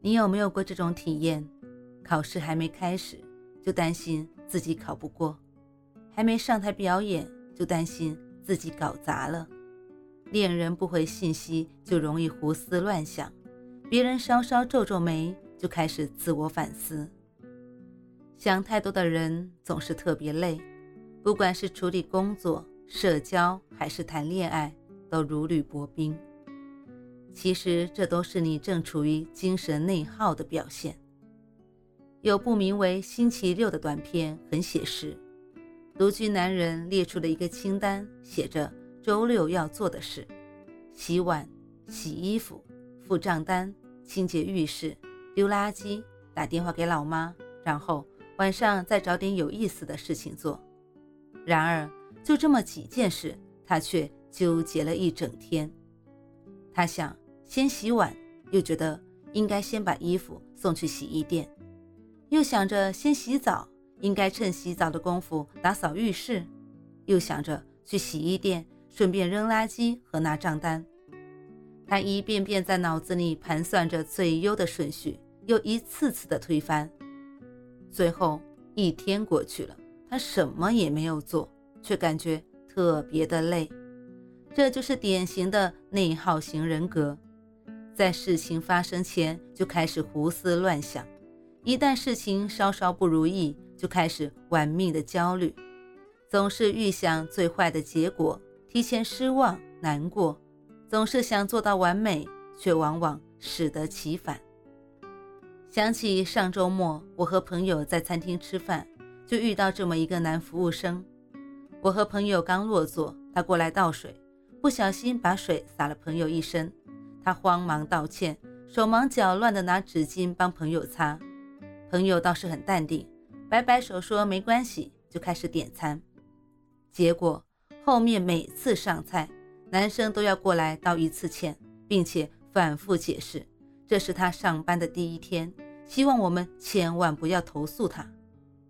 你有没有过这种体验？考试还没开始，就担心自己考不过；还没上台表演，就担心自己搞砸了；恋人不回信息，就容易胡思乱想；别人稍稍皱皱眉，就开始自我反思。想太多的人总是特别累，不管是处理工作、社交，还是谈恋爱，都如履薄冰。其实这都是你正处于精神内耗的表现。有部名为《星期六》的短片很写实，独居男人列出了一个清单，写着周六要做的事：洗碗、洗衣服、付账单、清洁浴室、丢垃圾、打电话给老妈，然后晚上再找点有意思的事情做。然而，就这么几件事，他却纠结了一整天。他想。先洗碗，又觉得应该先把衣服送去洗衣店，又想着先洗澡，应该趁洗澡的功夫打扫浴室，又想着去洗衣店顺便扔垃圾和拿账单。他一遍遍在脑子里盘算着最优的顺序，又一次次的推翻。最后一天过去了，他什么也没有做，却感觉特别的累。这就是典型的内耗型人格。在事情发生前就开始胡思乱想，一旦事情稍稍不如意，就开始玩命的焦虑，总是预想最坏的结果，提前失望难过，总是想做到完美，却往往适得其反。想起上周末我和朋友在餐厅吃饭，就遇到这么一个男服务生。我和朋友刚落座，他过来倒水，不小心把水洒了朋友一身。他慌忙道歉，手忙脚乱地拿纸巾帮朋友擦。朋友倒是很淡定，摆摆手说没关系，就开始点餐。结果后面每次上菜，男生都要过来道一次歉，并且反复解释这是他上班的第一天，希望我们千万不要投诉他。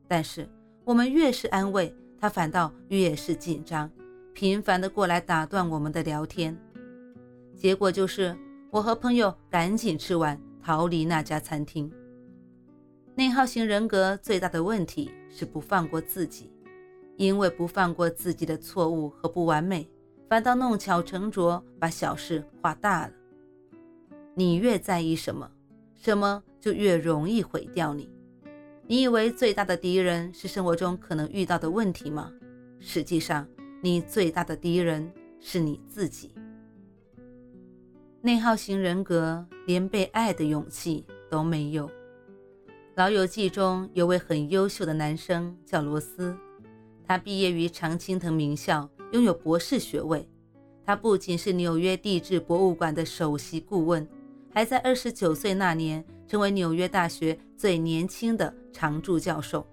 但是我们越是安慰他，反倒越是紧张，频繁地过来打断我们的聊天。结果就是。我和朋友赶紧吃完，逃离那家餐厅。内耗型人格最大的问题是不放过自己，因为不放过自己的错误和不完美，反倒弄巧成拙，把小事化大了。你越在意什么，什么就越容易毁掉你。你以为最大的敌人是生活中可能遇到的问题吗？实际上，你最大的敌人是你自己。内耗型人格连被爱的勇气都没有。《老友记》中有位很优秀的男生叫罗斯，他毕业于常青藤名校，拥有博士学位。他不仅是纽约地质博物馆的首席顾问，还在二十九岁那年成为纽约大学最年轻的常驻教授。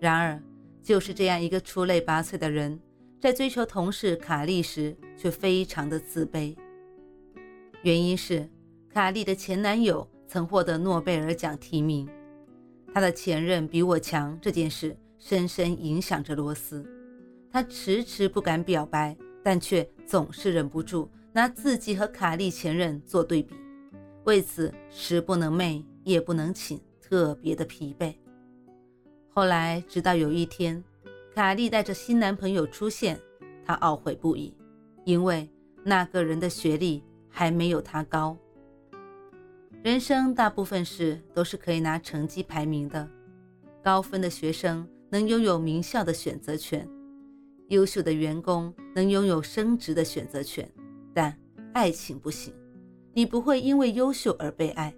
然而，就是这样一个出类拔萃的人，在追求同事卡莉时却非常的自卑。原因是卡莉的前男友曾获得诺贝尔奖提名，他的前任比我强这件事深深影响着罗斯。他迟迟不敢表白，但却总是忍不住拿自己和卡莉前任做对比，为此食不能寐，夜不能寝，特别的疲惫。后来，直到有一天，卡莉带着新男朋友出现，他懊悔不已，因为那个人的学历。还没有他高。人生大部分事都是可以拿成绩排名的，高分的学生能拥有名校的选择权，优秀的员工能拥有升职的选择权，但爱情不行。你不会因为优秀而被爱，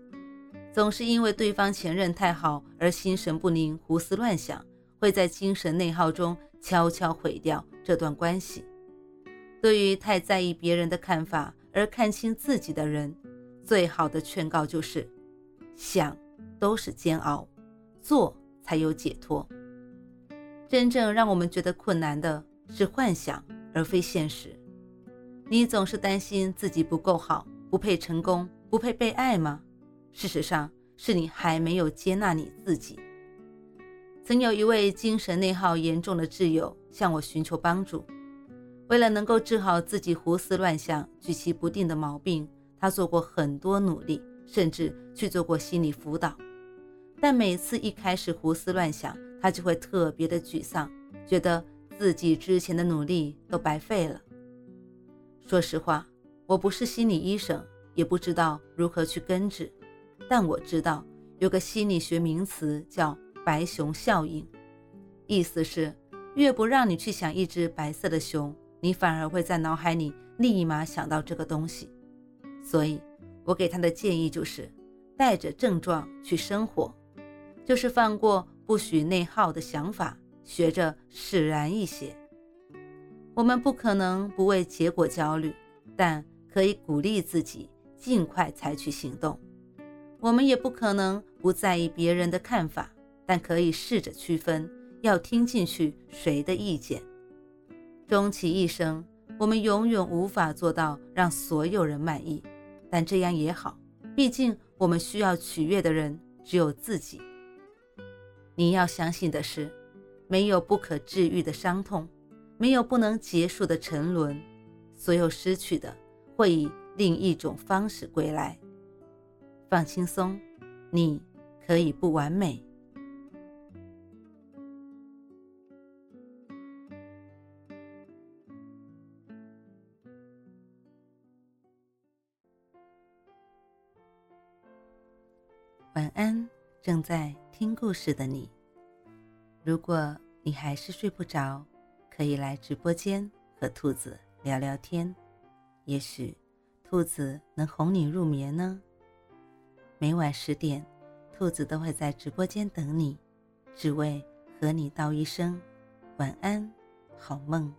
总是因为对方前任太好而心神不宁、胡思乱想，会在精神内耗中悄悄毁掉这段关系。对于太在意别人的看法，而看清自己的人，最好的劝告就是：想都是煎熬，做才有解脱。真正让我们觉得困难的是幻想，而非现实。你总是担心自己不够好，不配成功，不配被爱吗？事实上，是你还没有接纳你自己。曾有一位精神内耗严重的挚友向我寻求帮助，为了能够治好自己胡思乱想、举棋不定的毛病，他做过很多努力，甚至去做过心理辅导。但每次一开始胡思乱想，他就会特别的沮丧，觉得自己之前的努力都白费了。说实话，我不是心理医生，也不知道如何去根治，但我知道有个心理学名词叫。白熊效应，意思是越不让你去想一只白色的熊，你反而会在脑海里立马想到这个东西。所以，我给他的建议就是，带着症状去生活，就是放过不许内耗的想法，学着释然一些。我们不可能不为结果焦虑，但可以鼓励自己尽快采取行动。我们也不可能不在意别人的看法。但可以试着区分，要听进去谁的意见。终其一生，我们永远无法做到让所有人满意，但这样也好，毕竟我们需要取悦的人只有自己。你要相信的是，没有不可治愈的伤痛，没有不能结束的沉沦，所有失去的会以另一种方式归来。放轻松，你可以不完美。晚安，正在听故事的你。如果你还是睡不着，可以来直播间和兔子聊聊天，也许兔子能哄你入眠呢。每晚十点，兔子都会在直播间等你，只为和你道一声晚安，好梦。